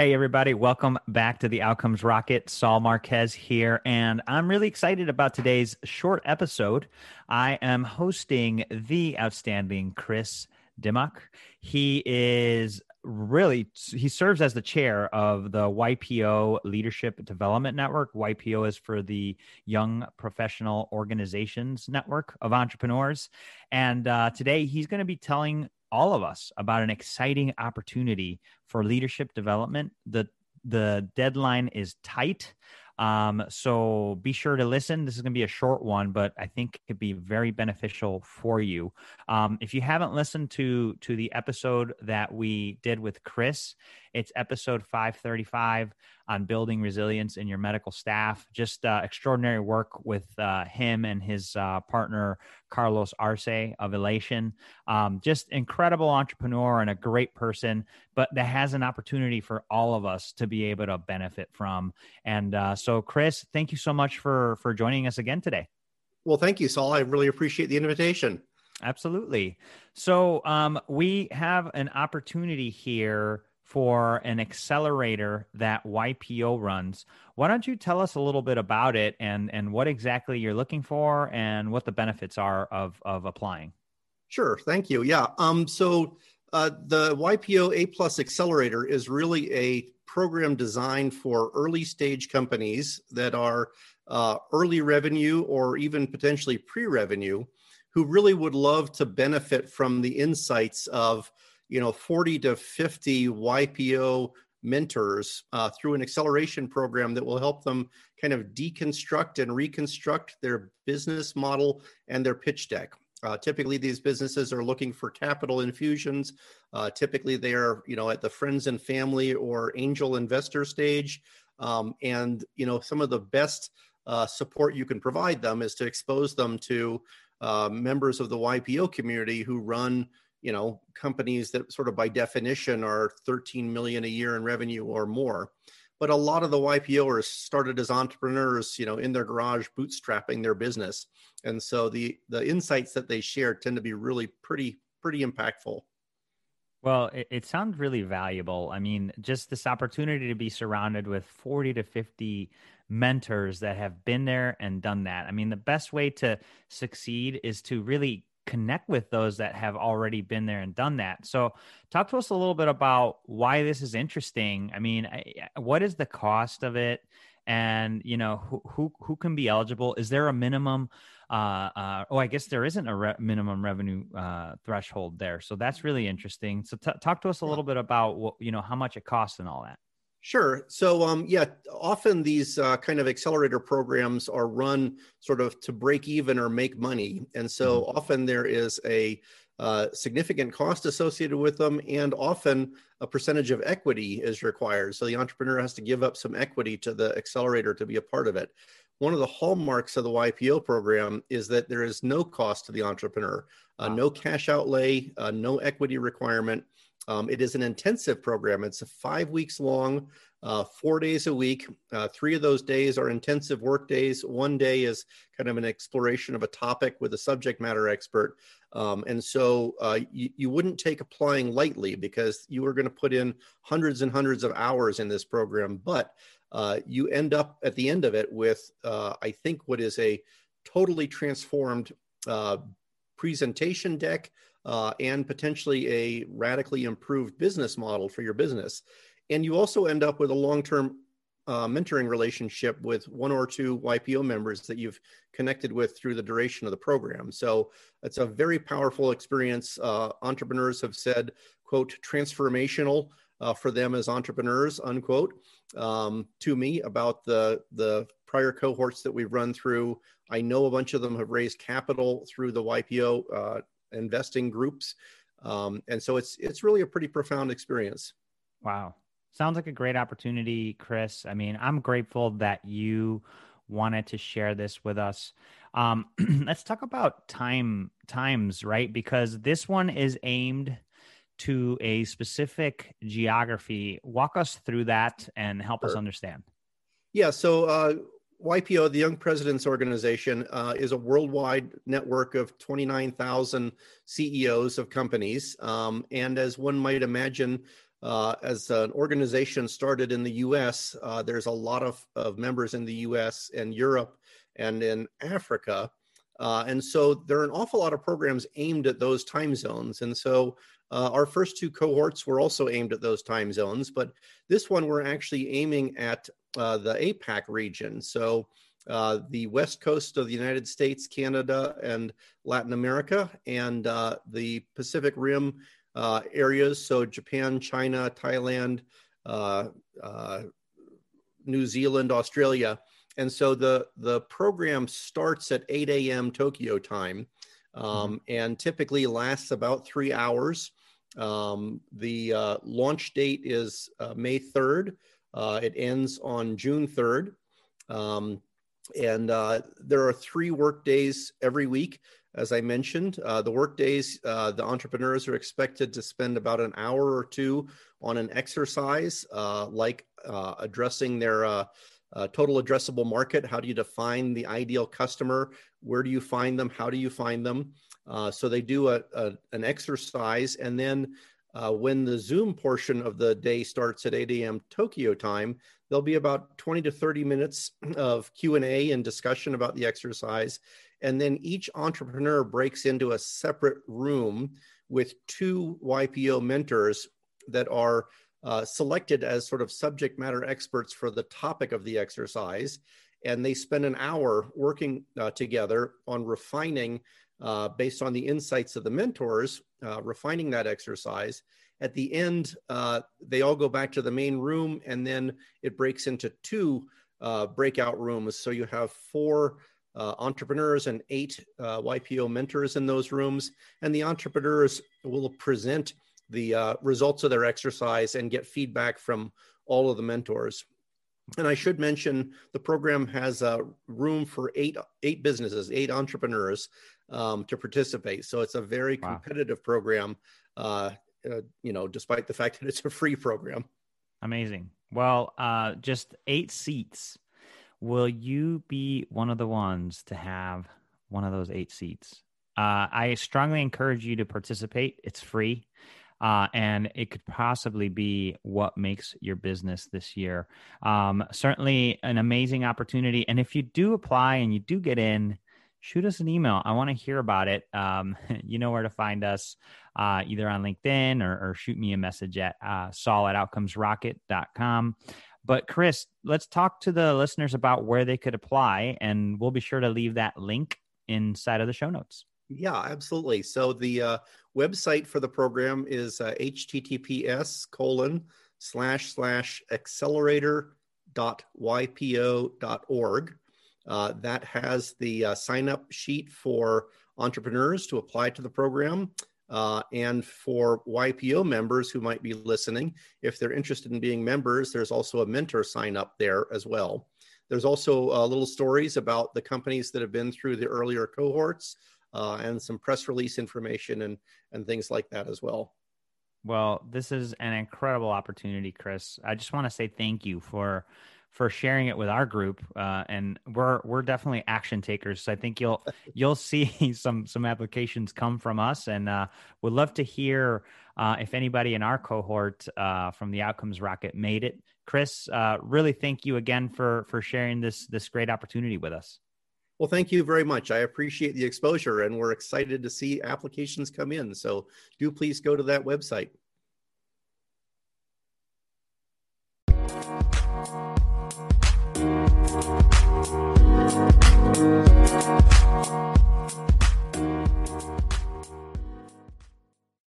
Hey, everybody, welcome back to the Outcomes Rocket. Saul Marquez here, and I'm really excited about today's short episode. I am hosting the outstanding Chris Dimmock. He is really he serves as the chair of the YPO Leadership Development Network. YPO is for the Young Professional Organizations Network of Entrepreneurs. And uh, today he's going to be telling all of us about an exciting opportunity for leadership development. The the deadline is tight. Um, so be sure to listen. This is going to be a short one, but I think it could be very beneficial for you. Um, if you haven't listened to to the episode that we did with Chris, it's episode 535 on building resilience in your medical staff. Just uh, extraordinary work with uh, him and his uh, partner, Carlos Arce of Elation. Um, just incredible entrepreneur and a great person, but that has an opportunity for all of us to be able to benefit from. And uh, so, Chris, thank you so much for for joining us again today. Well, thank you, Saul. I really appreciate the invitation. Absolutely. So, um, we have an opportunity here for an accelerator that YPO runs. Why don't you tell us a little bit about it and and what exactly you're looking for and what the benefits are of of applying? Sure, thank you. Yeah, um, so uh, the YPO A Plus Accelerator is really a program designed for early stage companies that are uh, early revenue or even potentially pre revenue, who really would love to benefit from the insights of you know 40 to 50 YPO mentors uh, through an acceleration program that will help them kind of deconstruct and reconstruct their business model and their pitch deck. Uh, typically, these businesses are looking for capital infusions. Uh, typically, they are, you know, at the friends and family or angel investor stage. Um, and you know, some of the best uh, support you can provide them is to expose them to uh, members of the YPO community who run you know companies that sort of by definition are 13 million a year in revenue or more but a lot of the ypoers started as entrepreneurs you know in their garage bootstrapping their business and so the the insights that they share tend to be really pretty pretty impactful well, it, it, sounds really valuable. I mean, just this opportunity to be surrounded with 40 to 50 mentors that have been there and done that. I mean, the best way to succeed is to really connect with those that have already been there and done that. So, talk to us a little bit about why this is interesting. I mean, what is the cost of it? And you know who who, who can be eligible? Is there a minimum? Uh, uh, oh, I guess there isn't a re- minimum revenue uh, threshold there, so that's really interesting. So, t- talk to us a little bit about what, you know how much it costs and all that. Sure. So, um, yeah, often these uh, kind of accelerator programs are run sort of to break even or make money. And so mm-hmm. often there is a uh, significant cost associated with them, and often a percentage of equity is required. So the entrepreneur has to give up some equity to the accelerator to be a part of it. One of the hallmarks of the YPO program is that there is no cost to the entrepreneur, uh, wow. no cash outlay, uh, no equity requirement. Um, it is an intensive program. It's five weeks long, uh, four days a week. Uh, three of those days are intensive work days. One day is kind of an exploration of a topic with a subject matter expert. Um, and so uh, you, you wouldn't take applying lightly because you are going to put in hundreds and hundreds of hours in this program. But uh, you end up at the end of it with, uh, I think, what is a totally transformed uh, presentation deck uh, and potentially a radically improved business model for your business. And you also end up with a long term uh, mentoring relationship with one or two YPO members that you've connected with through the duration of the program. So it's a very powerful experience. Uh, entrepreneurs have said, quote, transformational uh, for them as entrepreneurs, unquote, um, to me about the, the prior cohorts that we've run through. I know a bunch of them have raised capital through the YPO uh, investing groups. Um, and so it's it's really a pretty profound experience. Wow. Sounds like a great opportunity, Chris. I mean, I'm grateful that you wanted to share this with us. Um, let's talk about time times, right? Because this one is aimed to a specific geography. Walk us through that and help sure. us understand. Yeah. So uh, YPO, the Young Presidents Organization, uh, is a worldwide network of 29,000 CEOs of companies. Um, and as one might imagine, uh, as an organization started in the US, uh, there's a lot of, of members in the US and Europe and in Africa. Uh, and so there are an awful lot of programs aimed at those time zones. And so uh, our first two cohorts were also aimed at those time zones, but this one we're actually aiming at uh, the APAC region. So uh, the west coast of the United States, Canada, and Latin America, and uh, the Pacific Rim uh, areas. So Japan, China, Thailand, uh, uh, New Zealand, Australia. And so the, the program starts at 8 a.m. Tokyo time um, mm-hmm. and typically lasts about three hours. Um, the uh, launch date is May 3rd. It ends on June 3rd. Um, and uh, there are three work days every week. As I mentioned, uh, the work days, uh, the entrepreneurs are expected to spend about an hour or two on an exercise uh, like uh, addressing their uh, total addressable market. How do you define the ideal customer? Where do you find them? How do you find them? so they do a, a, an exercise, and then uh, when the Zoom portion of the day starts at 8 a.m. Tokyo time, there'll be about 20 to 30 minutes of Q&A and discussion about the exercise. And then each entrepreneur breaks into a separate room with two YPO mentors that are uh, selected as sort of subject matter experts for the topic of the exercise. And they spend an hour working uh, together on refining uh, based on the insights of the mentors, uh, refining that exercise. At the end, uh, they all go back to the main room, and then it breaks into two uh, breakout rooms. So you have four uh, entrepreneurs and eight uh, YPO mentors in those rooms, and the entrepreneurs will present the results of their exercise and get feedback from all of the mentors. And I should mention the program has a room for eight eight businesses, eight entrepreneurs um, to participate. So it's a very wow. competitive program. Uh, uh, you know, despite the fact that it's a free program. Amazing. Well, uh, just eight seats. Will you be one of the ones to have one of those eight seats? Uh, I strongly encourage you to participate. It's free. Uh, and it could possibly be what makes your business this year. Um, certainly an amazing opportunity. And if you do apply and you do get in, shoot us an email. I want to hear about it. Um, you know where to find us, uh, either on LinkedIn or, or, shoot me a message at uh, saul at outcomesrocket.com. But Chris, let's talk to the listeners about where they could apply, and we'll be sure to leave that link inside of the show notes. Yeah, absolutely. So the uh, website for the program is uh, https colon slash slash accelerator dot ypo dot org. Uh, that has the uh, sign up sheet for entrepreneurs to apply to the program. Uh, and for YPO members who might be listening, if they're interested in being members, there's also a mentor sign up there as well. There's also uh, little stories about the companies that have been through the earlier cohorts uh, and some press release information and, and things like that as well. Well, this is an incredible opportunity, Chris. I just want to say thank you for for sharing it with our group. Uh, and we're we're definitely action takers. So I think you'll you'll see some some applications come from us, and uh, would love to hear uh, if anybody in our cohort uh, from the Outcomes Rocket made it. Chris, uh, really thank you again for for sharing this this great opportunity with us. Well, thank you very much. I appreciate the exposure, and we're excited to see applications come in. So do please go to that website.